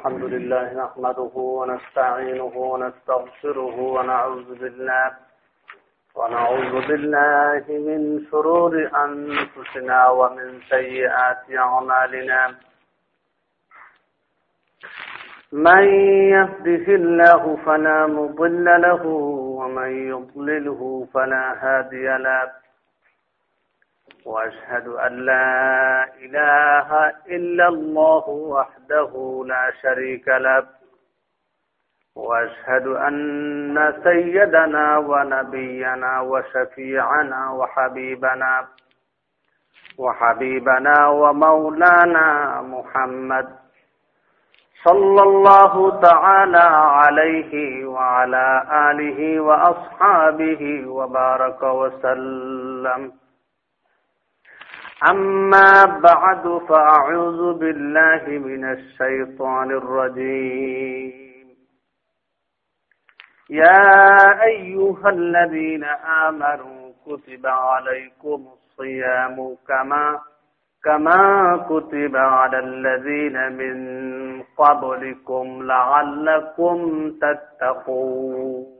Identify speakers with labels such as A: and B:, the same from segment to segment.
A: الحمد لله نحمده ونستعينه ونستغفره ونعوذ بالله ونعوذ بالله من شرور أنفسنا ومن سيئات أعمالنا. من يهده الله فلا مضل له ومن يضلله فلا هادي له. وأشهد أن لا إله إلا الله وحده لا شريك له وأشهد أن سيدنا ونبينا وشفيعنا وحبيبنا وحبيبنا ومولانا محمد صلى الله تعالى عليه وعلى آله وأصحابه وبارك وسلم. أما بعد فأعوذ بالله من الشيطان الرجيم. يا أيها الذين آمنوا كتب عليكم الصيام كما كما كتب على الذين من قبلكم لعلكم تتقون.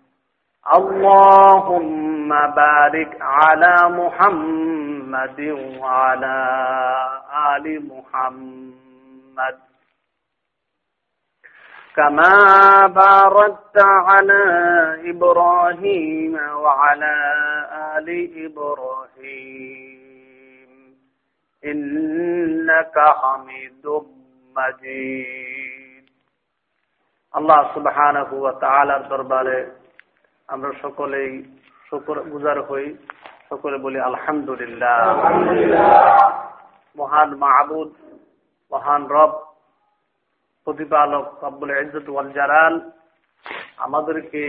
A: اللهم بارك على محمد وعلى آل محمد. كما باركت على إبراهيم وعلى آل إبراهيم. إنك حميد مجيد. الله سبحانه وتعالى درباره আমরা সকলেই শুকর গুজার হই, সকলে বলি আলহামদুলিল্লাহ। মহান মাহবুদ, মহান রব, প্রতিপালক রব্বুল ইজ্জত ওয়াল জালাল, আমাদেরকে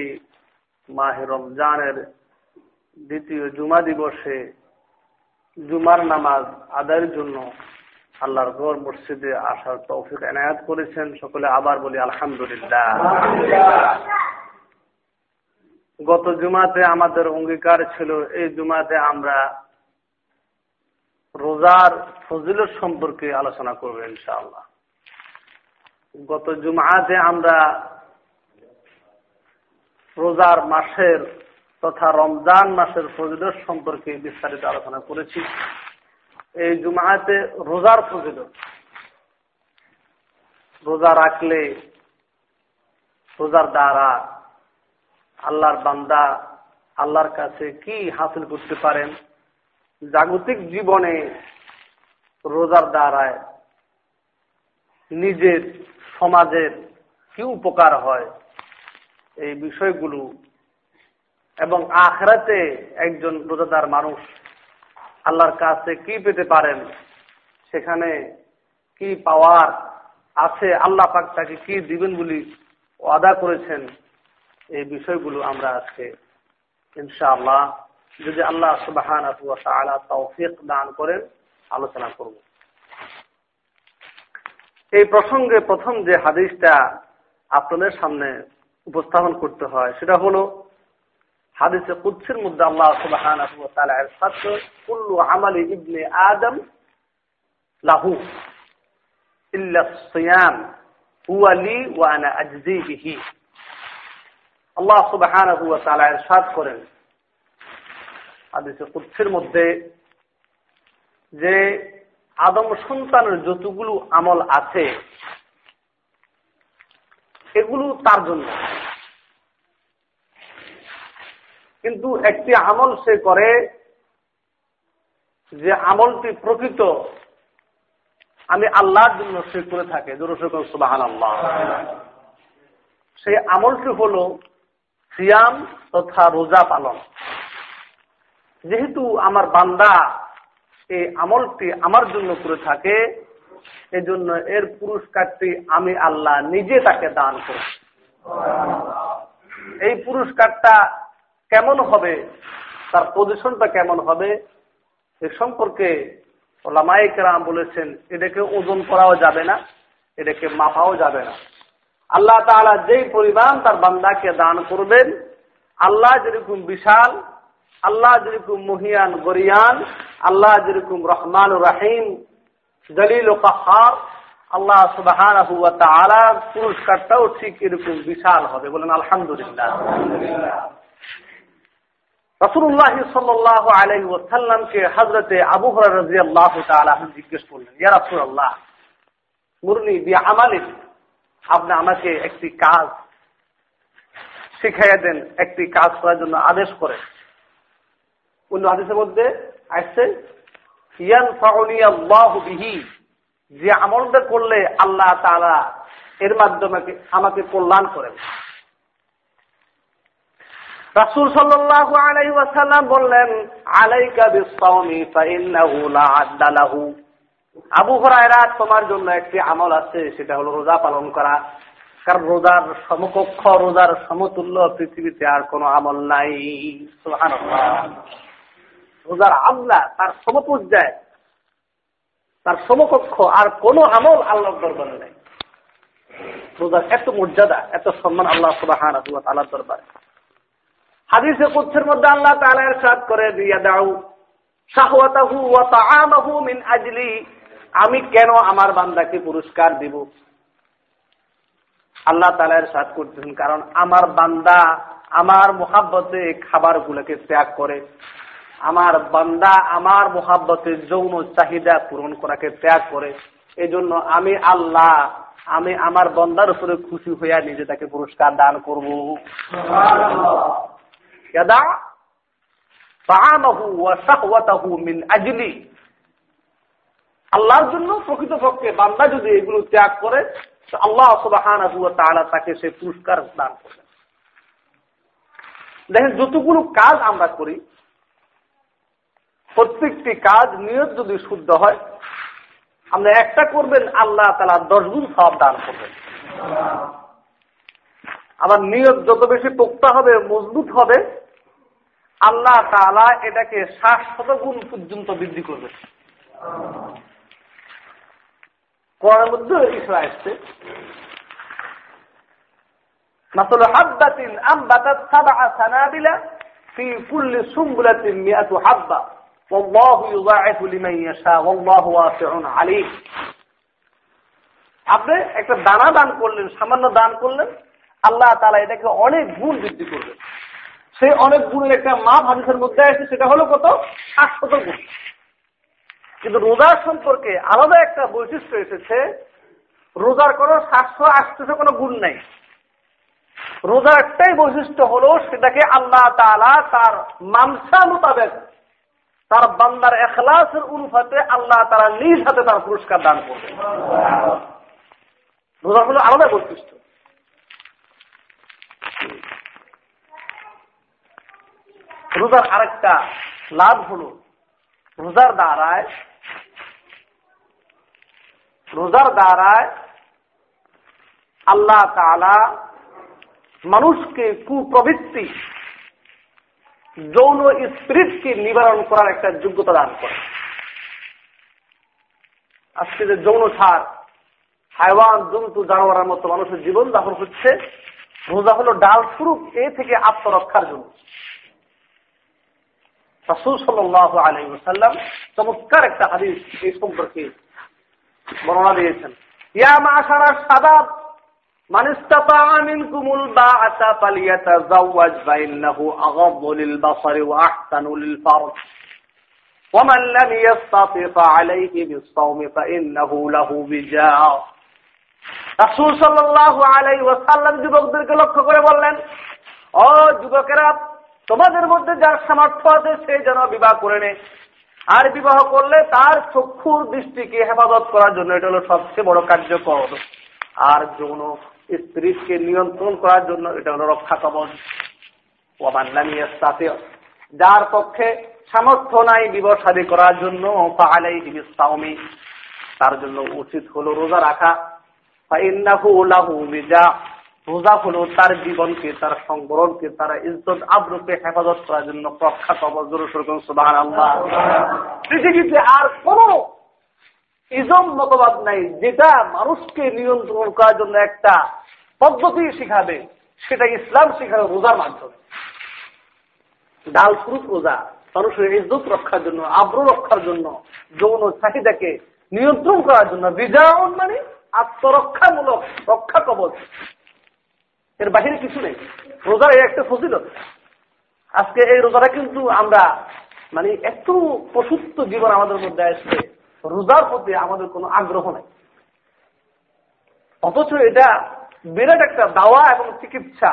A: মাহে রমজানের দ্বিতীয় জুমা দিবসে জুমার নামাজ আদায়ের জন্য আল্লাহর গড় মসজিদে আসার তৌফিক এনায়াত করেছেন। সকলে আবার বলি আলহামদুলিল্লাহ। গত জুমাতে আমাদের অঙ্গীকার ছিল, এই জুমাতে আমরা রোজার ফজিলত সম্পর্কে আলোচনা করব ইনশাআল্লাহ। গত জুমাতে আমরা রোজার মাসের তথা রমজান মাসের ফজিলত সম্পর্কে বিস্তারিত আলোচনা করেছি। এই জুমাতে রোজার ফজিলত, রোজা রাখলে রোজার দ্বারা আল্লাহর বান্দা, আল্লাহর কাছে কি হাসিল করতে পারেন? জাগতিক জীবনে রোজার দ্বারায় নিজের সমাজের কি উপকার হয়? এই বিষয়গুলো এবং আখরাতে একজন রোজাদার মানুষ আল্লাহর কাছে কি পেতে পারেন? সেখানে কি পাওয়ার আছে? আল্লাহ পাক তাকে কি দিবেন বলি ওয়াদা করেছেন? এই বিষয়গুলো আমরা আজকে, ইনশাআল্লাহ, যদি আল্লাহ সুবাহান তৌফিক দান করেন, আলোচনা করব। এই প্রসঙ্গে প্রথম যে হাদিসটা আপনাদের সামনে উপস্থাপন করতে হয়, সেটা হলো হাদিসে কুচ্ছের মধ্যে আল্লাহ সুবাহান কুল্লু আমালি ইবনে আদম লাহু ইল্লা হুয়ালি ওয়ানা আজজি বিহি। আল্লাহ সুবহানাহু ওয়া করেন। মধ্যে যে আদম সন্তানের যতগুলো আমল আছে, এগুলো তার জন্য। কিন্তু একটি আমল সে করে যে আমলটি প্রকৃত, আমি আল্লাহর জন্য সে করে থাকে। দুরসকল সুবাহান আল্লাহ সেই আমলটি হলো সিয়াম তথা রোজা পালন। যেহেতু আমার বান্দা এই আমলটি আমার জন্য করে থাকে, এজন্য এর পুরস্কারটি আমি আল্লাহ নিজে তাকে দান করি। এই পুরস্কারটা কেমন হবে, তার পজিশনটা কেমন হবে, এ সম্পর্কে ওলামাইকেরাম বলেছেন, এটাকে ওজন করাও যাবে না, এটাকে মাপাও যাবে না। আল্লাহ তালা যেই পরিমাণ তার বান্দাকে দান করবেন, আল্লাহ যেরকম বিশাল, আল্লাহ যেরকম মহিয়ান, গরিয়ান, আল্লাহ যেরকম রহমান রাহিম, দলিল ও কাহার আল্লাহ সুবাহান পুরস্কারটাও ঠিক এরকম বিশাল হবে। বলেন, আলহামদুলিল্লাহ। রসুল্লাহ সাল্লাহ আলাই ওসাল্লামকে হজরতে আবু হরাজি আল্লাহ জিজ্ঞেস করলেন, ইয়া রসুল আল্লাহ মুরনি দিয়া আমালিক আপনি আমাকে একটি কাজ শিখাইয়া দেন, একটি কাজ করার জন্য আদেশ করে। অন্য আদেশের মধ্যে আসছে যে আমলটা করলে আল্লাহ তারা এর মাধ্যমে আমাকে কল্যাণ করেন। রাসুল আলাইহি ওয়াসাল্লাম বললেন, আলাইকা আদালাহু আবু হুরায়রা তোমার জন্য একটি আমল আছে, সেটা হলো রোজা পালন করা। কারণ রোজার সমকক্ষ, রোজার সমতুল্য পৃথিবীতে আর কোনো আমল নাই। রোজার আমলা তার সমপর্যায়, তার সমকক্ষ আর কোন আমল আল্লাহ দরবারে নাই। রোজার এত মর্যাদা, এত সম্মান আল্লাহ সুবাহান আল্লাহ দরবারে। হাদিসে কুচ্ছের মধ্যে আল্লাহ তালা সাদ করে, দিয়া দাও শাহওয়াতাহু ওয়া তাআমাহু মিন আজলি। আমি কেন আমার বান্দাকে পুরস্কার দিব? আল্লাহ তালার সাথ করতেছেন, কারণ আমার বান্দা আমার মোহাব্বতে খাবার গুলোকে ত্যাগ করে। আমার বান্দা আমার মোহাব্বতে যৌন চাহিদা পূরণ করাকে ত্যাগ করে। এই জন্য আমি আল্লাহ, আমি আমার বন্দার উপরে খুশি হইয়া নিজে তাকে পুরস্কার দান করব। মিন আজলি। আল্লাহর জন্য প্রকৃতপক্ষে বান্দা যদি এগুলো ত্যাগ করে আল্লাহ সুবাহান তাকে সে পুরস্কার দান করবেন। দেখেন, যতগুলো কাজ আমরা করি, প্রত্যেকটি কাজ নিয়ত যদি শুদ্ধ হয় আমরা একটা করবেন, আল্লাহ তালা দশ গুণ সব দান করবেন। আবার নিয়ত যত বেশি পোক্তা হবে, মজবুত হবে, আল্লাহ তালা এটাকে ষাট শত গুণ পর্যন্ত বৃদ্ধি করবে কোরআনের মধ্যে ইসরা আসছে مثل حبة أنبتت سبع سنابل في كل سنبلة مئة حبة والله يضاعف لمن يشاء والله واسع عليم আপনি একটা দানা দান করলেন সামান্য দান করলেন আল্লাহ তালা এটাকে অনেক গুণ বৃদ্ধি করবেন সেই অনেক গুণের একটা মাপ হাদিসের মধ্যে আছে সেটা হলো কত আটশত গুণ কিন্তু রোজার সম্পর্কে আলাদা একটা বৈশিষ্ট্য এসেছে, রোজার কোনো সাতশো আটশো কোনো গুণ নাই। রোজার একটাই বৈশিষ্ট্য হলো সেটাকে আল্লাহ তালা তার মামসা মোতাবেক, তার বান্দার এখলাসের অনুপাতে আল্লাহ তারা নিজ হাতে তার পুরস্কার দান করবে। রোজা হলো আলাদা বৈশিষ্ট্য। রোজার আরেকটা লাভ হলো রোজার দ্বারায় রোজার দ্বারায় আল্লাহ তালা মানুষকে কুপ্রবৃত্তি, যৌন স্পিরিটকে নিবারণ করার একটা যোগ্যতা দান করে। আজকে যে যৌন ছাড় হাইওয়ান, জন্তু, জানোয়ারের মতো মানুষের জীবন যাপন হচ্ছে, রোজা হলো ডাল স্বরূপ, এ থেকে আত্মরক্ষার জন্য। রাসুল সাল্লাহ আলী সাল্লাম চমৎকার একটা হাদিস এই সম্পর্কে বর্ণনা দিয়েছেন ইয়া মাশারা সাদাব من استطاع منكم الباعة فليتزوج فإنه أغض للبصر وأحسن للفرج ومن لم يستطع فعليه بالصوم فإنه له بجاء রাসূল সাল্লাল্লাহু আলাইহি ওয়াসাল্লাম যুবকদেরকে লক্ষ্য করে বললেন ও যুবকেরা তোমাদের মধ্যে যার সামর্থ্য আছে, সে যেন বিবাহ করে নে আর বিবাহ করলে তার চক্ষুর দৃষ্টিকে হেফাজত করার জন্য এটা হলো সবচেয়ে বড় কার্যকর। আর যৌন স্ত্রীকে নিয়ন্ত্রণ করার জন্য এটা হলো রক্ষা কবচ যার পক্ষে সামর্থ্য নাই বিবসাদী করার জন্য তার জন্য উচিত হলো রোজা রাখা। রোজা হলো তার জীবনকে, তার সংবরণকে, তার ইজ্জত আব্রুকে হেফাজত করার জন্য প্রখ্যাত পৃথিবীতে আর কোন ইজম মতবাদ নাই, যেটা মানুষকে নিয়ন্ত্রণ করার জন্য একটা পদ্ধতি শিখাবে, সেটা ইসলাম শিখাবে রোজার মাধ্যমে। ডাল ফ্রুট রোজা, মানুষের ইজ্জত রক্ষার জন্য, আব্রু রক্ষার জন্য, যৌন চাহিদাকে নিয়ন্ত্রণ করার জন্য বিজায়ন মানে আত্মরক্ষামূলক রক্ষা কবচ। এর বাহিরে কিছু নেই। রোজার একটা ফসিল আজকে এই রোজাটা কিন্তু আমরা মানে এত প্রসুপ্ত জীবন আমাদের মধ্যে আসছে রোজার প্রতি আমাদের কোনো আগ্রহ নাই। অথচ এটা বিরাট একটা দাওয়া এবং চিকিৎসা,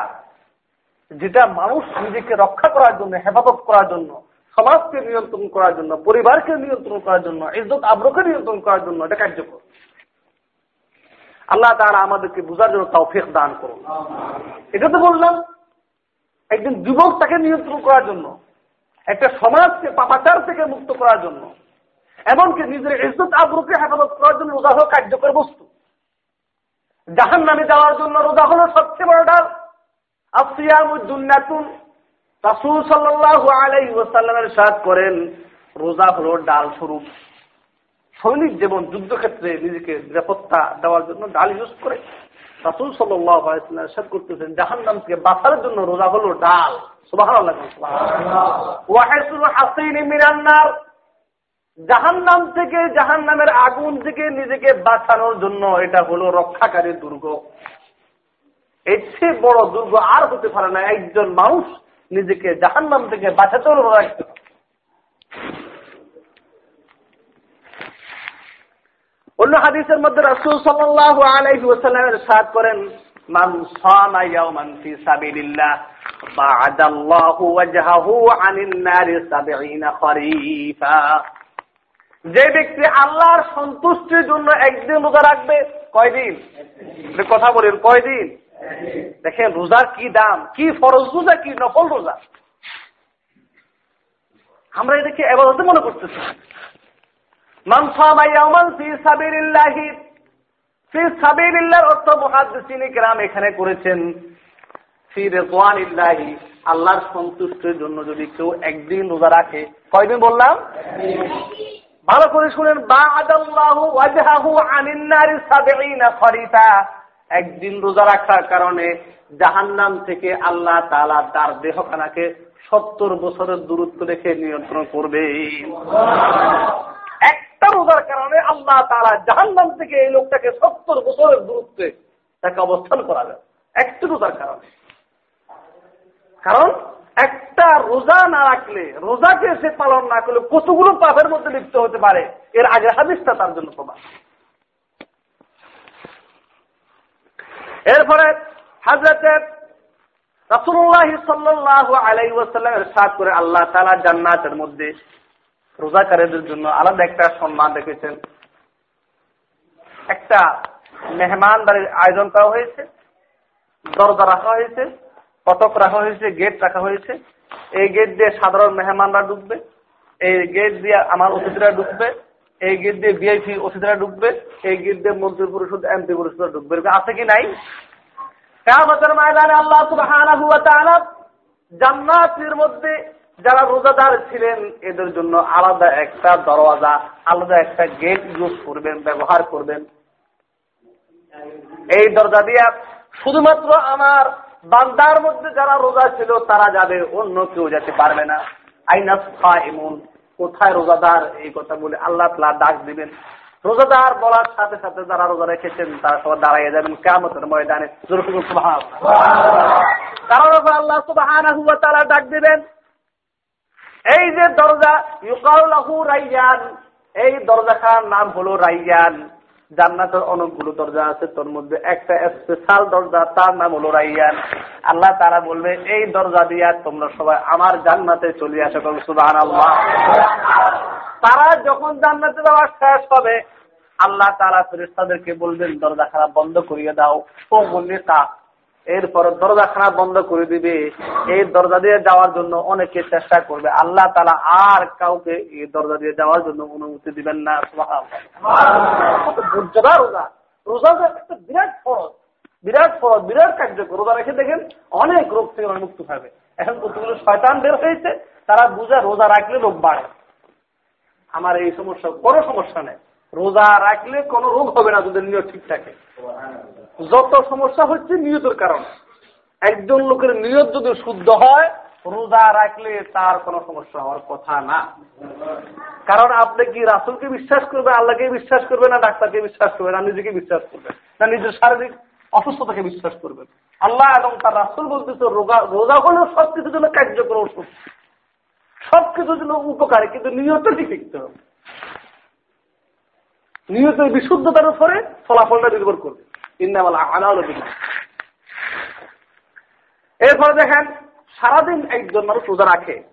A: যেটা মানুষ নিজেকে রক্ষা করার জন্য, হেফাজত করার জন্য, সমাজকে নিয়ন্ত্রণ করার জন্য, পরিবারকে নিয়ন্ত্রণ করার জন্য, ইজ্জত আব্রকে নিয়ন্ত্রণ করার জন্য এটা কার্যকর। আল্লাহ তারা আমাদেরকে বোঝার জন্য তৌফিক দান করুন। এটা তো বললাম, একজন যুবক তাকে নিয়ন্ত্রণ করার জন্য, একটা সমাজকে পাপাচার থেকে মুক্ত করার জন্য, এমনকি নিজের ইজ্জত আব্রুকে হেফাজত করার জন্য রোজা হল কার্যকর বস্তু। জাহান নামে যাওয়ার জন্য রোজা হল সবচেয়ে বড় ডাল। আসিয়ামুদ্দুন্নাতুন রাসুল সাল্লাহ আলাই ওসাল্লামের সাথ করেন, রোজা হল ডাল স্বরূপ। সৈনিক যেমন যুদ্ধক্ষেত্রে নিজেকে নিরাপত্তা দেওয়ার জন্য ডাল ইউজ করে, রাসুল সাল্লাহ করতেছেন জাহান নামকে বাঁচার জন্য রোজা হলো ডাল। জাহান নাম থেকে জাহান নামের আগুন থেকে নিজেকে বাঁচানোর জন্য এটা হলো রক্ষাকারী দুর্গ। এর চেয়ে বড় দুর্গ আর হতে পারে না, একজন মানুষ নিজেকে জাহান নাম থেকে বাঁচাতে রাখতে অন্য হাদিসের মধ্যে রসুল সাল্লাহ আলাইহি ওসাল্লামের সাদ করেন মান সামা ইয়াওমান ফি সাবিলিল্লাহ, বা'দাল্লাহু ওয়াজহাহু আনিন নারি 70 খরিফা। যে ব্যক্তি আল্লাহর সন্তুষ্টির জন্য একদিন রোজা রাখবে, কয়দিন? কথা বলেন, কয়দিন? দেখেন, রোজার কি দাম? কি ফরজ রোজা, কি নকল রোজা? আমরা এটাকে এবার মনে করতেছি। মান সামাইয়ামান ফি সাবিলিল্লাহি, ফি অর্থ মুহাদ্দিসিন এখানে করেছেন। ফি রিদওয়ানিল্লাহি, আল্লাহর সন্তুষ্টির জন্য যদি কেউ একদিন রোজা রাখে। কয়দিন বললাম? ভালো করে শুনেন ওয়াজহাহু আনিন নারি একদিন রোজা রাখার কারণে জাহান্নাম থেকে আল্লাহ তাআলা তার দেহখানাকে সত্তর বছরের দূরত্ব রেখে নিয়ন্ত্রণ করবে। রোজার কারণে আল্লাহ তারা জাহান্নাম থেকে এই লোকটাকে সত্তর বছরের দূরত্বে তাকে অবস্থান করা যায়। একটি রোজার কারণে। কারণ একটা রোজা না রাখলে, রোজাকে সে পালন না করলে কতগুলো পাপের মধ্যে লিপ্ত হতে পারে? এর আগে হাদিসটা তার জন্য প্রমাণ। এরপরে হাজরতের রাসুল্লাহ সাল্লাহ আলাই ওয়াসাল্লামের সাথ করে আল্লাহ তালা জান্নাতের মধ্যে রোজাকারীদের জন্য আলাদা একটা সম্মান রেখেছেন। একটা মেহমান বাড়ির আয়োজন করা হয়েছে, দরজা রাখা হয়েছে কটক রাখা হয়েছে, গেট রাখা হয়েছে। এই গেট দিয়ে সাধারণ মেহমানরা ঢুকবে, এই গেট দিয়ে আমার অতিথিরা ঢুকবে, এই গেট দিয়ে বিআইপি অতিথিরা ঢুকবে, এই গেট দিয়ে মন্ত্রী পরিষদ এমপি পরিষদ ঢুকবে। আছে কি নাই? ময়দানে আল্লাহ জান্নাতের মধ্যে যারা রোজাদার ছিলেন, এদের জন্য আলাদা একটা দরওয়াজা, আলাদা একটা গেট ইউজ করবেন, ব্যবহার করবেন। এই দরজা দিয়া শুধুমাত্র আমার বান্দার মধ্যে যারা রোজা ছিল, তারা যাবে, অন্য কেউ যেতে পারবে না। আইনা এমন কোথায় রোজাদার? এই কথা বলে আল্লাহ তালা ডাক দিবেন। রোজাদার বলার সাথে সাথে যারা রোজা রেখেছেন, তারা সবাই দাঁড়াইয়ে যাবেন কেমতের ময়দানে। কারণ আল্লাহ সুবাহ ডাক দিবেন এই যে দরজা, ইউকাউলাহু রাইয়ান, এই দরজাখার নাম হলো রাইয়ান। জান্নাতের অনেকগুলো দরজা আছে, তোর মধ্যে একটা স্পেশাল দরজা, তার নাম হলো রাইয়ান। আল্লাহ তারা বলবে, এই দরজা দিয়া তোমরা সবাই আমার জান্নাতে চলে আসো সুবাহ আল্লাহ তারা যখন জান্নাতে যাওয়া শেষ হবে, আল্লাহ তারা ফেরেস্তাদেরকে বলবেন দরজা খারাপ বন্ধ করিয়ে দাও। ও বললে, তা এরপর দরজা খানা বন্ধ করে দিবে। এই দরজা দিয়ে যাওয়ার জন্য অনেকে চেষ্টা করবে। আল্লাহ তালা আর কাউকে এই দরজা দিয়ে যাওয়ার জন্য অনুমতি দিবেন না। বিরাট ফরজ। বিরাট কার্যকর। রোজা রেখে দেখেন অনেক রোগ থেকে মুক্ত পাবে এখন কতগুলো শয়তান বের হয়েছে, তারা বুঝে রোজা রাখলে রোগ বাড়ে। আমার এই সমস্যা, কোনো সমস্যা নেই। রোজা রাখলে কোনো রোগ হবে না, যদি নিয়ত ঠিক থাকে। যত সমস্যা হচ্ছে নিয়তের কারণে। একজন লোকের নিয়ত যদি শুদ্ধ হয়, রোজা রাখলে তার কোনো সমস্যা হওয়ার কথা না। কারণ আপনি কি রাসুলকে বিশ্বাস করবেন, আল্লাহকে বিশ্বাস করবেন, না ডাক্তারকে বিশ্বাস করবেন, না নিজেকে বিশ্বাস করবেন, না নিজের শারীরিক অসুস্থতাকে বিশ্বাস করবেন? আল্লাহ এবং তার রাসুল বলতেছে রোজা হলেও সবকিছুর জন্য কার্যকর ওষুধ। সবকিছুর জন্য উপকারী, কিন্তু নিয়ত ঠিক দেখতে হবে। নিয়তের বিশুদ্ধতার উপরে ফলাফলটা নির্ভর করবে। এরপরে দেখেন, সারাদিন একজন মানুষ রোজা রাখে।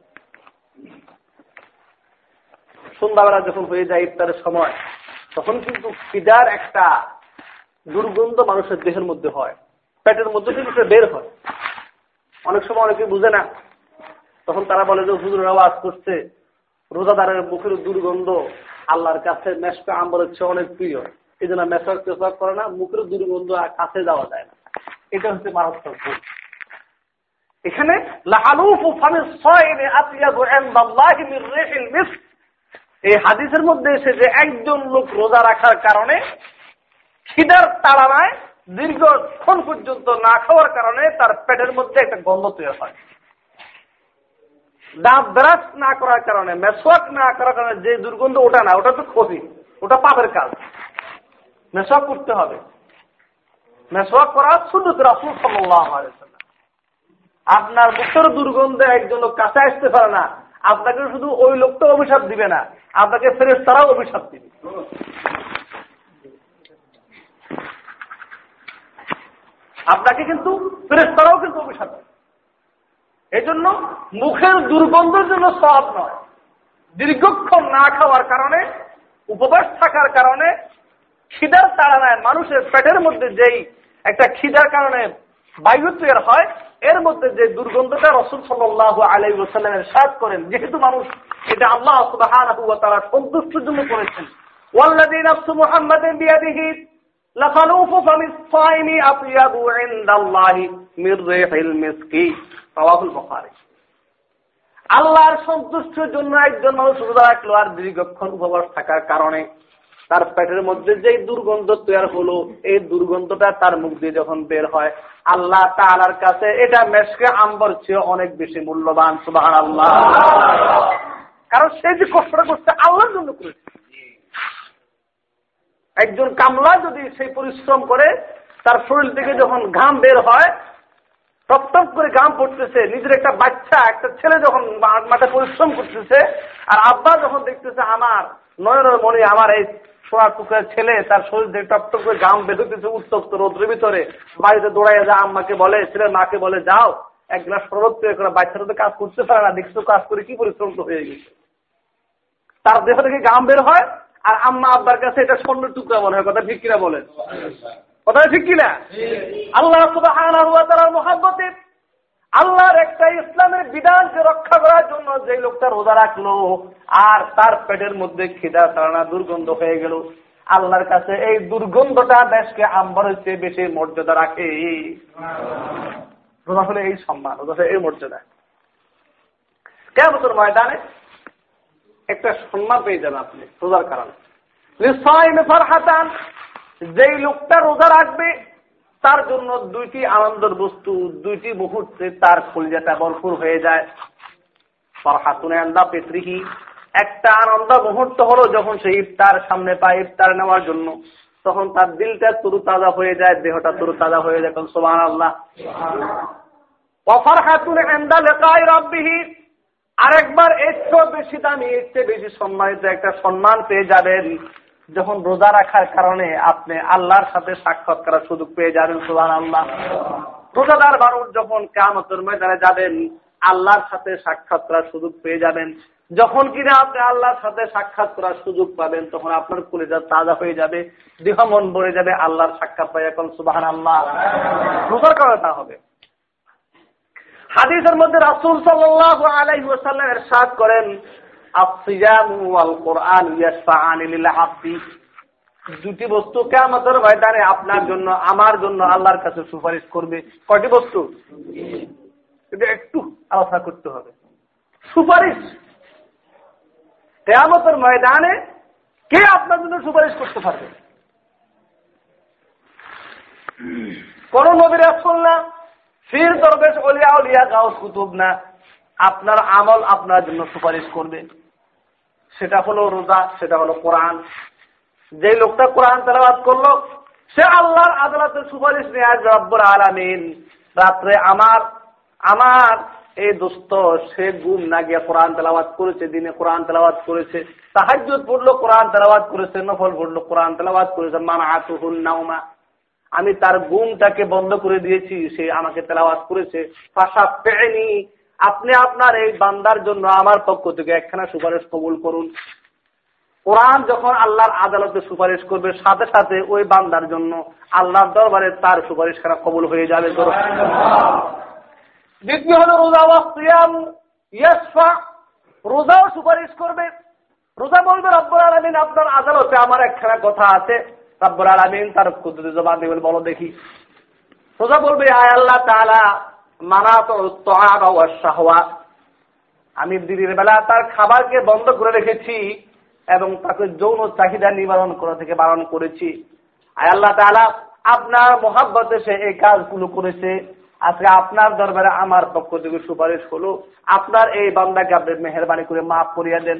A: সন্ধ্যাবেলা যখন হয়ে যায় ইফতারের সময়, তখন কিন্তু ফিদার একটা দুর্গন্ধ মানুষের দেহের মধ্যে হয়। পেটের মধ্যে কিন্তু বের হয়। অনেক সময় অনেকে বুঝে না। তখন তারা বলে যে, হুজুর আওয়াজ করছে। রোজাদারের মুখের দুর্গন্ধ আল্লাহর কাছে মেসকা আম্বরের চেয়ে অনেক প্রিয়। এই জন্য মেসক পেশাক করে না, মুখের দুর্গন্ধ কাছে যাওয়া যায় না। এটা হচ্ছে মারাত্মক ভুল। এখানে এই হাদিসের মধ্যে এসে যে একজন লোক রোজা রাখার কারণে খিদার তাড়ানায় দীর্ঘক্ষণ পর্যন্ত না খাওয়ার কারণে তার পেটের মধ্যে একটা গন্ধ তৈরি হয়। দাঁত ব্রাশ না করার কারণে, মেসওয়াক না করার কারণে যে দুর্গন্ধ ওটা না, ওটা তো ক্ষতি, ওটা পাপের কাজ। মেসওয়াক করতে হবে। মেসওয়াক করা শুধু রাসুল সাল্লাহ আপনার মুখের দুর্গন্ধে একজন লোক কাছে আসতে পারে না। আপনাকে শুধু ওই লোকটা অভিশাপ দিবে না। আপনাকে ফেরেস তারাও অভিশাপ দিবে। আপনাকে কিন্তু ফেরেস তারাও কিন্তু অভিশাপ দিবে। এই জন্য মুখের দুর্গন্ধের জন্য সব নয়। দীর্ঘক্ষণ না খাওয়ার কারণে, উপবাস থাকার কারণে খিদার তাড়ানায় মানুষের পেটের মধ্যে যেই একটা খিদার কারণে বায়ু তৈরি হয়, এর মধ্যে যে দুর্গন্ধটা রসুল সাল্লাহ আলাই ওসাল্লামের সাজ করেন, যেহেতু মানুষ এটা আল্লাহ তারা সন্তুষ্টের জন্য করেছেন। আল্লাহর সন্তুষ্টির জন্য একজন মানুষ রোজা রাখল আর দীর্ঘক্ষণ উপবাস থাকার কারণে তার পেটের মধ্যে যে দুর্গন্ধ তৈরি হলো, এই দুর্গন্ধটা তার মুখ দিয়ে যখন বের হয়, আল্লাহ তালার কাছে এটা মেশকে আম্বর চেয়ে অনেক বেশি মূল্যবান সুবাহ আল্লাহ কারণ সে যে কষ্টটা করছে, আল্লাহর জন্য করেছে। একজন কামলা যদি সেই পরিশ্রম করে, তার শরীর থেকে যখন ঘাম বের হয় টপ করে ঘাম পড়তেছে, নিজের একটা বাচ্চা, একটা ছেলে যখন মাঠে পরিশ্রম করতেছে, আর আব্বা যখন দেখতেছে আমার নয়নের মনে আমার এই সোনার টুকরের ছেলে তার শরীর থেকে টপ টপ করে ঘাম বেঁধেতেছে উত্তপ্ত রোদ্রের ভিতরে। বাড়িতে দৌড়াইয়া যা আম্মাকে বলে ছেলের মাকে বলে যাও এক গ্লাস শরৎ তৈরি করে বাচ্চারা তো কাজ করতে পারে না দেখছ কাজ করে কি পরিশ্রম তো হয়ে গেছে। তার দেহ থেকে গাম বের হয় আর আম্মা আব্বার কাছে এটা স্বর্ণ টুকরা মনে হয় কথা ঠিক কিনা বলেন? কথা ঠিক কিনা? আল্লাহ তার মহাব্বতে আল্লাহর একটা ইসলামের বিধানকে রক্ষা করার জন্য যে লোকটা রোজা রাখল আর তার পেটের মধ্যে খিদা তারা দুর্গন্ধ হয়ে গেল। আল্লাহর কাছে এই দুর্গন্ধটা দেশকে আম্বরের চেয়ে বেশি মর্যাদা রাখে। হলে এই সম্মান এই মর্যাদা। কেমন ময়দানে একটা সম্মান পেয়ে যাবেন আপনি রোজার কারণে। যেই লোকটা রোজা রাখবে তার জন্য দুইটি আনন্দের বস্তু, দুইটি মুহূর্তে তার খুলজাটা ভরপুর হয়ে যায়। ফরহাতুনে আন্দা পেত্রিহি একটা আনন্দ মুহূর্ত হলো যখন সে ইফতার সামনে পায়, ইফতার নেওয়ার জন্য। তখন তার দিলটা তুরু তাজা হয়ে যায়, দেহটা তুরু তাজা হয়ে যায়। তখন সোমান আল্লাহ অফার হাতুনে আন্দা লেখায় রব্বিহি। আরেকবার এর চেয়ে বেশি দামি, এর চেয়ে বেশি সম্মানিত একটা সম্মান পেয়ে যাবেন। যখন রোজা রাখার কারণে আপনি আল্লাহর সাথে সাক্ষাৎ করার সুযোগ পেয়ে যাবেন সুহান আল্লাহ রোজাদার মানুষ যখন কামতের ময়দানে যাবেন, আল্লাহর সাথে সাক্ষাৎ করার সুযোগ পেয়ে যাবেন। যখন কিনা আপনি আল্লাহর সাথে সাক্ষাৎ করার সুযোগ পাবেন, তখন আপনার কলেজা তাজা হয়ে যাবে, দেহ মন ভরে যাবে আল্লাহর সাক্ষাৎ পাই এখন সুবাহ আল্লাহ রোজার কারণে তা হবে। হাদিসের মধ্যে রাসুল সাল্লাহ আলাইসাল্লাম এরশাদ করেন দুটি বস্তু কেমতের ময়দানে আপনার জন্য, আমার জন্য আল্লাহর কাছে সুপারিশ করবে। কয়টি বস্তু? এটা একটু আলোচনা করতে হবে। সুপারিশ। কেয়ামতের ময়দানে কে আপনার জন্য সুপারিশ করতে পারবে? কোন নবীর আসল না, ফির দরবেশ অলিয়া অলিয়া গাউস কুতুব না, আপনার আমল আপনার জন্য সুপারিশ করবে। সেটা হলো রোজা, সেটা হলো কোরআন। যে লোকটা কোরআন তেলাবাদ করল, সে আল্লাহর আদালতের সুপারিশ নিয়ে আজ রব্বর আলামিন, রাত্রে আমার আমার এই দোস্ত, সে গুম না গিয়ে কোরআন তেলাবাদ করেছে, দিনে কোরআন তেলাবাদ করেছে সাহায্য পড়ল, কোরআন তেলাবাদ করেছে, নফল পড়ল, কোরআন তেলাবাদ করেছে মানা আতুহুল নাউমা আমি তার গুমটাকে বন্ধ করে দিয়েছি, সে আমাকে তেলাওয়াত করেছে। ফাঁসা পেয়নি আপনি আপনার এই বান্দার জন্য আমার পক্ষ থেকে একখানা সুপারিশ কবুল করুন। কোরআন যখন আল্লাহর আদালতে সুপারিশ করবে, সাথে সাথে ওই বান্দার জন্য আল্লাহর দরবারে তার সুপারিশ খারাপ কবুল হয়ে যাবে। দ্বিতীয় রোজা ইয়াসফা রোজাও সুপারিশ করবে। রোজা বলবে আলমিন, আপনার আদালতে আমার একখানা কথা আছে। আলমিন তার জবান দেবেন বলো দেখি। রোজা বলবে, আয় আল্লাহ আমি দিদির বেলা তার খাবারকে বন্ধ করে রেখেছি এবং তাকে যৌন চাহিদা নিবারণ করা থেকে বারণ করেছি। আয় আল্লাহ তালা আপনার মোহাব্বতে সে এই কাজগুলো করেছে। আজকে আপনার দরবারে আমার পক্ষ থেকে সুপারিশ হলো, আপনার এই বান্দাকে আপনি মেহরবানি করে মাফ করিয়া দেন।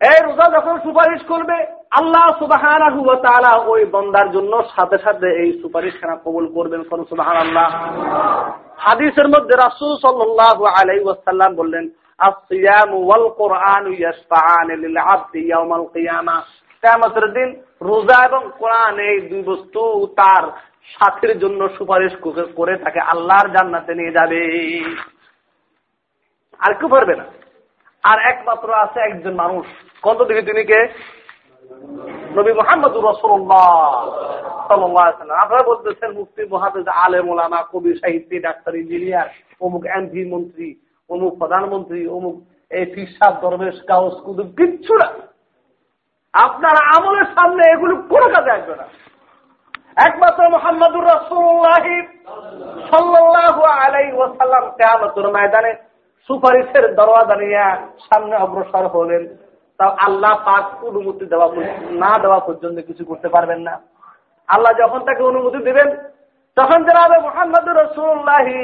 A: এই রোজা যখন সুপারিশ করবে, আল্লাহ সুবাহ ওই বন্দার জন্য সাথে সাথে এই সুপারিশ খানা কবুল করবেন কোন সুবাহ আল্লাহ হাদিসের মধ্যে রাসুল সাল্লাহ আলাই ওয়াসাল্লাম বললেন দিন রোজা এবং কোরআন এই দুই বস্তু তার সাথীর জন্য সুপারিশ করে তাকে আল্লাহর জান্নাতে নিয়ে যাবে। আর কেউ পারবে না। আর একমাত্র আছে একজন মানুষ। কত দিকে তিনি কে? নবী মোহাম্মদ আপনারা বলতেছেন মুফতি মহাদেজ আলেম ওলামা কবি সাহিত্যি ডাক্তার, ইঞ্জিনিয়ার, অমুক এমপি মন্ত্রী, অমুক প্রধানমন্ত্রী, অমুক এই ফিসাব দরবেশ কাউস কুদু কিচ্ছু না। আপনার আমলের সামনে এগুলো কোনো কাজে আসবে না। একমাত্র মোহাম্মদুর রসুল্লাহ সাল্লাহ আলাই ওসাল্লাম কেয়ামতুর ময়দানে সুপারিশের দরওয়াজা নিয়ে সামনে অগ্রসর হলেন। তাও আল্লাহ পাক অনুমতি দেওয়া না দেওয়া পর্যন্ত কিছু করতে পারবেন না। আল্লাহ যখন তাকে অনুমতি দিবেন, তখন জানাবে মোহাম্মদ রসুল্লাহি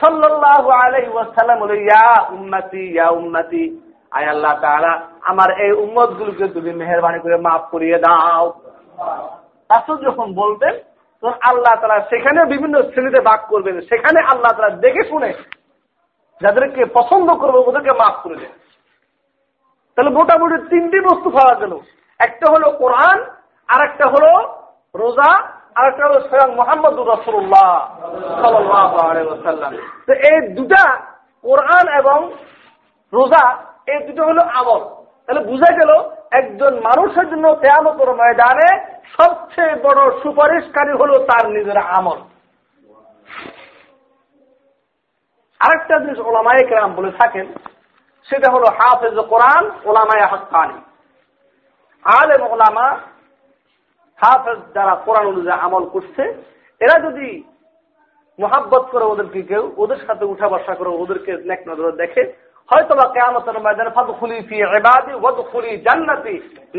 A: সাল্লাহ আলহিসাল্লাম বলে, ইয়া উন্নতি ইয়া উন্নতি আয় আল্লাহ তারা আমার এই উম্মত গুলোকে তুমি মেহরবানি করে মাফ করিয়ে দাও। রাসুল যখন বলবেন তখন আল্লাহ তারা সেখানে বিভিন্ন শ্রেণীতে বাক করবেন। সেখানে আল্লাহ তারা দেখে শুনে যাদেরকে পছন্দ করব, ওদেরকে মাফ করে দেন তাহলে মোটামুটি তিনটি বস্তু পাওয়া গেল। একটা হলো কোরআন আর একটা হলো রোজা আর একটা হলো স্বয়ং মোহাম্মদ রসুল্লাহ তো এই দুটা কোরআন এবং রোজা, এই দুটো হলো আমল। তাহলে বুঝা গেল একজন মানুষের জন্য কেয়ামতর ময়দানে সবচেয়ে বড় সুপারিশকারী হলো তার নিজের আমল। আরেকটা জিনিস ওলামায় কেরাম বলে থাকেন সেটা হলো হাফেজ কোরআন, ওলামায় হাক্কানি। আলেম ওলামা, হাফেজ যারা কোরআন অনুযায়ী আমল করছে, এরা যদি মোহাব্বত করে ওদেরকে কেউ, ওদের সাথে উঠা বসা করে ওদেরকে নেক নজর দেখে হয়তো বা কেমতের ময়দানে ফাদু খুলি ফি এবাদি ওদ খুলি জান্নাতি,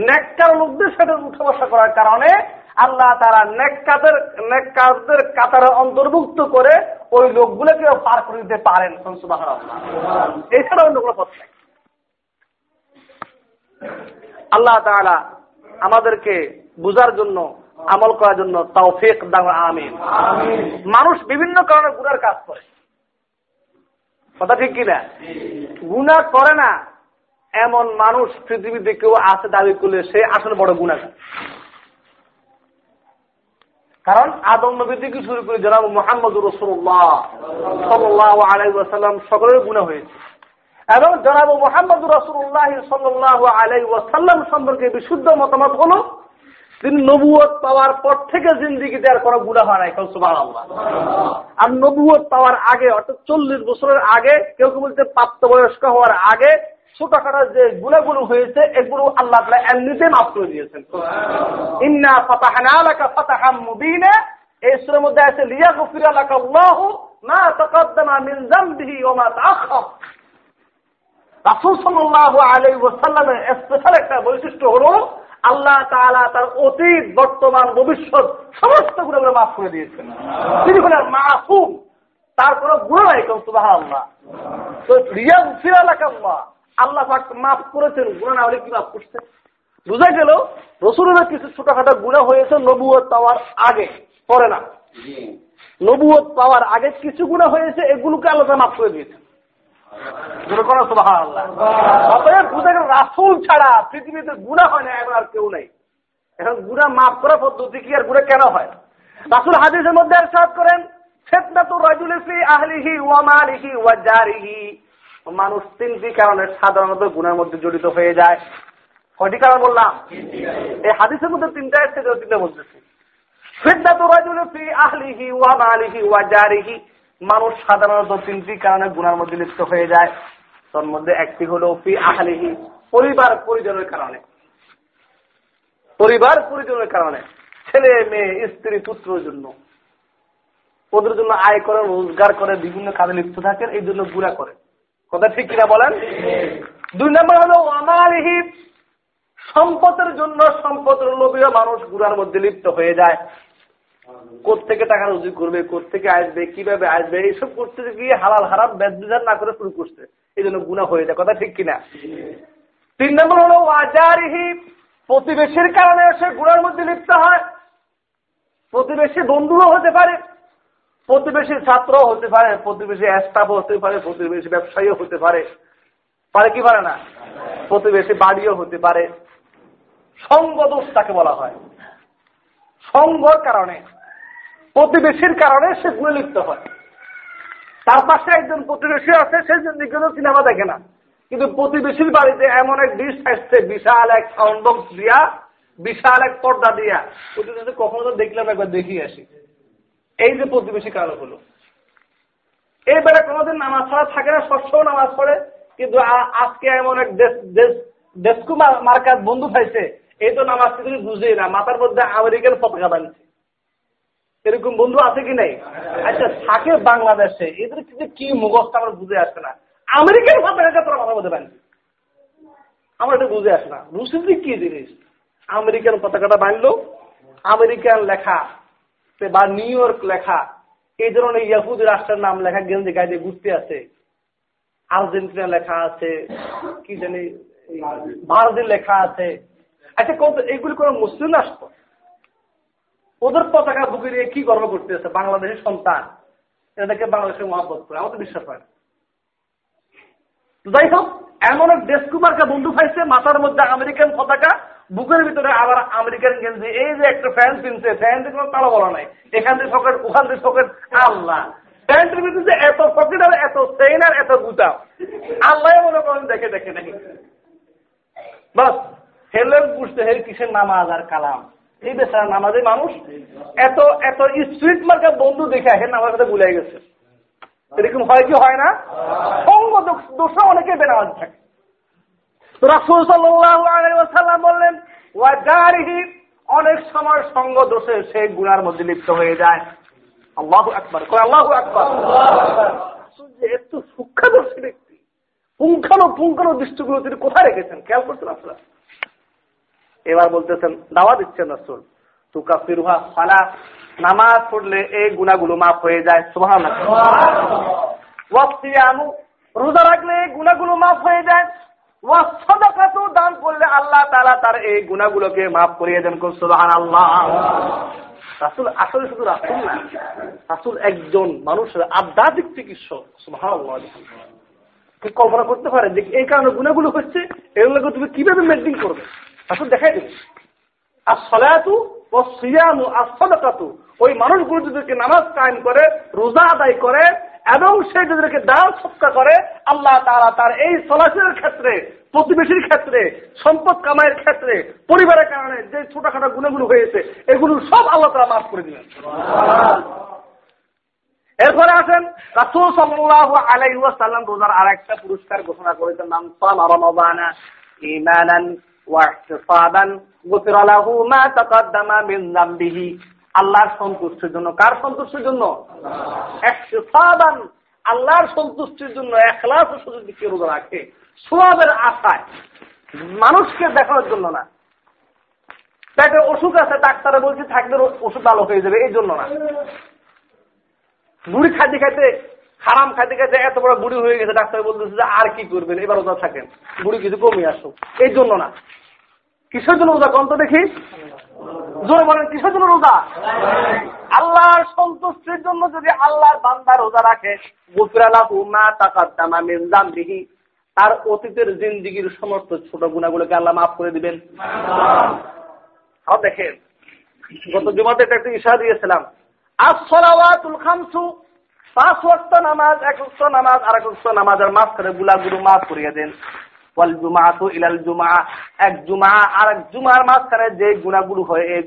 A: নেককার লোকদের সাথে উঠা বসা করার কারণে আল্লাহ তারা নেককাদের নেককাদের কাতারে অন্তর্ভুক্ত করে ওই লোকগুলোকে পার করে দিতে পারেন এছাড়া অন্য কোনো পথ নাই। আল্লাহ তাআলা আমাদেরকে বুঝার জন্য আমল করার জন্য তৌফিক দাম আমিন। মানুষ বিভিন্ন কারণে গুনার কাজ করে। কথা ঠিক কিনা? গুণা করে না এমন মানুষ পৃথিবীতে কেউ আছে দাবি করলে সে আসলে বড় গুণাগার কারণ আদম নবী থেকে শুরু করে জনাব মোহাম্মদ রসুল্লাহ সাল্লাহ আলাইসাল্লাম সকলের গুণা হয়েছে। এবং জনাব মোহাম্মদ রসুল্লাহ সাল্লাহ আলাই সম্পর্কে বিশুদ্ধ মতামত হল, তিনি নবুয়ত পাওয়ার পর থেকে জিন্দিগিতে আর কোনো গুণা হয় নাই সুবাহ আর নবুয়ত পাওয়ার আগে, অর্থাৎ চল্লিশ বছরের আগে, কেউ কেউ বলছে প্রাপ্তবয়স্ক হওয়ার আগে ছোটখাটো যে গুণাগুলো হয়েছে, এগুলো আল্লাহ তালা এমনিতে মাফ করে দিয়েছেন। ইন্না ফাতাহানা লাকা ফাতাহাম মুবিনা। এই সুরের মধ্যে আছে লিয়া গফির লাকা আল্লাহ মা তাকাদ্দামা মিন যামবিহি ওয়া মা রাসূল সাল্লাল্লাহু আলাইহি ওয়াসাল্লামের স্পেশাল একটা বৈশিষ্ট্য হলো, আল্লাহ তাআলা তার অতীত, বর্তমান, ভবিষ্যৎ সমস্ত গুণাগুলো মাফ করে দিয়েছেন। তিনি হলেন মাসুম তার কোনো গুণ নাই কেউ তো রিয়া গফির লাকা আল্লাহ। আল্লাহ মাফ করেছেন গুণা না হলে কি মাফ করছেন বুঝা গেল রসুলের কিছু ছোটখাটো গুণা হয়েছে নবুয়ত পাওয়ার আগে পরে না। নবুয়ত পাওয়ার আগে কিছু গুণা হয়েছে এগুলোকে আল্লাহ মাফ করে দিয়েছে রাসুল ছাড়া পৃথিবীতে গুণা হয় না এখন আর কেউ নেই। এখন গুণা মাফ করার পদ্ধতি কি আর গুণা কেন হয়? রাসুল হাদিসের মধ্যে আর করেন ফেতনা তো রাজুল আহলিহি ওয়া মালিহি ওয়া জারিহি। মানুষ তিনটি কারণে সাধারণত গুণের মধ্যে জড়িত হয়ে যায়। কয়টি কারণ বললাম? এই হাদিসের মধ্যে তিনটা এসছে তিনটা বলতেছি। মানুষ সাধারণত তিনটি কারণে গুণার মধ্যে লিপ্ত হয়ে যায়। তার মধ্যে একটি হলো ফি আহলিহি, পরিবার পরিজনের কারণে। পরিবার পরিজনের কারণে। ছেলে, মেয়ে, স্ত্রী, পুত্রের জন্য। ওদের জন্য আয় করে, রোজগার করে, বিভিন্ন কাজে লিপ্ত থাকেন, এই জন্য গুণা করে কথা ঠিক কিনা বলেন? দুই নম্বর হলো অমালিহি সম্পদের জন্য সম্পদের লোভীয় মানুষ গুড়ার মধ্যে লিপ্ত হয়ে যায়। থেকে টাকা রুজি করবে থেকে আসবে, কীভাবে আসবে, এইসব করতে গিয়ে হালাল, হারাম বেদার না করে শুরু করছে। এই জন্য গুণা হয়ে যায়, কথা ঠিক কিনা? তিন নম্বর হলো আজারিহি প্রতিবেশীর কারণে সে গুড়ার মধ্যে লিপ্ত হয়। প্রতিবেশী বন্ধুও হতে পারে। প্রতিবেশী ছাত্র হতে পারে, প্রতিবেশী স্টাফ হতে পারে, প্রতিবেশী ব্যবসায়ীও হতে পারে। পারে কি পারে না? প্রতিবেশী বাড়িও হতে পারে। সঙ্গ দোষ তাকে বলা হয়। সঙ্গর কারণে, প্রতিবেশীর কারণে সে গুণে লিপ্ত হয়। তার পাশে একজন প্রতিবেশী আছে, সে জন্য সিনেমা দেখে না। কিন্তু প্রতিবেশীর বাড়িতে এমন এক ডিশ আসছে, বিশাল এক সাউন্ড বক্স দিয়া, বিশাল এক পর্দা দিয়া। প্রতিবেশী কখনো তো দেখলাম, একবার দেখি আসি। এই যে প্রতিবেশী কারণ হলো। এই বেলা কোনোদিন নামাজ পড়া থাকে না সবসময় নামাজ পড়ে, কিন্তু আজকে এমন এক ডেস্কু মার্কাত বন্ধু পাইছে, এই তো নামাজ তুমি বুঝে না, মাথার মধ্যে আমেরিকান পতাকা বানছে এরকম বন্ধু আছে কি নাই? আচ্ছা থাকে বাংলাদেশে, এদের কিন্তু কি মুখস্থ আমার বুঝে আসে না। আমেরিকান পতাকা তোরা মাথার মধ্যে বানছে আমার এটা বুঝে আসে না। রুসিদি কি জিনিস? আমেরিকান পতাকাটা বানলো আমেরিকান লেখা বা নিউ ইয়র্ক লেখা, এই ধরনের ইয়াহুদ রাষ্ট্রের নাম লেখা গেঞ্জি গাইতে ঘুরতে আছে। আর্জেন্টিনা লেখা আছে, কি জানি ভারতের লেখা আছে। আচ্ছা কত এগুলি কোন মুসলিম রাষ্ট্র? ওদের পতাকা বুকে নিয়ে কি গর্ব করতেছে বাংলাদেশের সন্তান? এটাকে বাংলাদেশের মহাব্বত করে, আমার তো বিশ্বাস হয় যাই হোক, এমন এক ডেস্কুমার্কা বন্ধু পাইছে মাথার মধ্যে আমেরিকান পতাকা, বুকের ভিতরে আবার আমেরিকান গেঞ্জি, এই যে একটা ফ্যান কিনছে ফ্যানটি কোনো তালা বলা নাই। এখান থেকে সকেট ওখান থেকে সকেট আল্লাহ। প্যান্টের ভিতরে এত পকেট আর এত চেইন আর এত গুতা, আল্লাহ মনে করেন দেখে দেখে দেখে বাস, হেলেন বুঝতে হের কিসের নামাজ আর কালাম? এই বেচারা নামাজে মানুষ, এত এত স্ট্রিট মার্কেট বন্ধু দেখে হের নামাজ ভুলে গেছে। এরকম হয় কি হয় না? সঙ্গ দোষ অনেকে বেনামাজ থাকে রাসুল সাল্লাম বললেন অনেক সময় সঙ্গ দোষে সে গুনার মধ্যে লিপ্ত হয়ে যায়। ব্যক্তি, পুঙ্খানো পুঙ্খানো দৃষ্টিগুলো তিনি কোথায় রেখেছেন? খেয়াল করছেন আপনারা? এবার বলতেছেন দাওয়া দিচ্ছেন নামাজ পড়লে এই গুণাগুলো মাফ হয়ে যায়। সুবাহ রোজা রাখলে গুণাগুলো মাফ হয়ে যায়। দান করলে আল্লাহ তালা তার এই গুণাগুলোকে মাফ করিয়ে দেন। সুবাহ আল্লাহ রাসুল আসলে শুধু রাসুল না, রাসুল একজন মানুষের আধ্যাত্মিক চিকিৎসক। সুবাহ কল্পনা করতে পারে যে এই কারণে গুণাগুলো হচ্ছে এগুলোকে তুমি কীভাবে মেনটেন করবে? রাসুল দেখাই দেবে আর সলায়াতু ও সিয়ামু আর ওই মানুষগুলো যদি নামাজ কায়েম করে, রোজা আদায় করে এবং সে যাদেরকে দান সৎকা করে, আল্লাহ তারা তার এই চলাচলের ক্ষেত্রে, প্রতিবেশীর ক্ষেত্রে, সম্পদ কামাইয়ের ক্ষেত্রে, পরিবারের কারণে যে ছোটখাটো গুণগুলো হয়েছে, এগুলো সব আল্লাহ তারা মাফ করে দিলেন এরপরে আসেন, রাসূল সাল্লাল্লাহু আলাইহি ওয়াসাল্লাম রোজার আরেকটা পুরস্কার ঘোষণা করেছেন, নাম সামা রমাদানা, ঈমানান ওয়া ইহতিসাবান, গুফিরা লাহু মা তাকাদ্দামা মিন যামবিহি আল্লাহর সন্তুষ্টির জন্য। কার সন্তুষ্টির জন্য? আল্লাহর সন্তুষ্টির জন্য এখলাস শুধু দিকে রোজা রাখে। সওয়াবের আশায়। মানুষকে দেখানোর জন্য না। পেটে অসুখ আছে, ডাক্তারে বলছে, থাকলে ওষুধ ভালো হয়ে যাবে, এই জন্য না। বুড়ি খাইতে খাইতে, হারাম খাইতে খাইতে এত বড় বুড়ি হয়ে গেছে, ডাক্তার বলতেছে যে আর কি করবেন, এবার ওজা থাকেন। বুড়ি কিছু কমিয়ে আসুক, এই জন্য না। কিসের জন্য রোজা কম তো দেখি? জোরে বলেন, কিসের জন্য রোজা? আল্লাহর সন্তুষ্টির জন্য যদি আল্লাহর বান্দা রোজা রাখে তার অতীতের জিন্দিগির সমস্ত ছোট গুণাগুলোকে আল্লাহ মাফ করে দিবেন। দেখেন, গত জুমাতে একটা ইশা দিয়েছিলাম। আসলাওয়াতুল খামসু, পাঁচ ওয়াক্ত নামাজ, এক নামাজ আর এক নামাজের মাঝখানে গুলাগুলো মাফ করিয়ে দেন। ওয়াল আর এক মাঝখানে যে গুণাগুলো হয়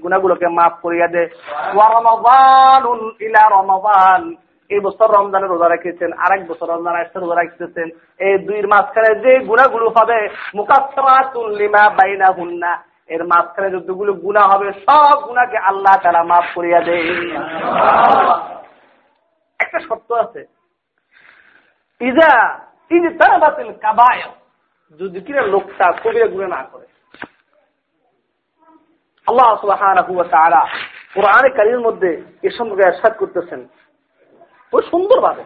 A: বছর রোজা রেখেছেন এই মাঝখানে যে গুণাগুলো হবে মুকাসসারাতুল লিমা বাইনাহুন্না। এর মাঝখানে যতগুলো গুণা হবে, সব গুণাকে আল্লাহ তারা মাফ করিয়া দেয় একটা শর্ত আছে। ইজা ইজ তারা বাতিল কাবায় যদি কিনা লোকটা কবিরা গুণে না করে। আল্লাহ কোরআনে কারীমের মধ্যে এ সম্পর্কে ইরশাদ করতেছেন। খুব সুন্দরভাবে।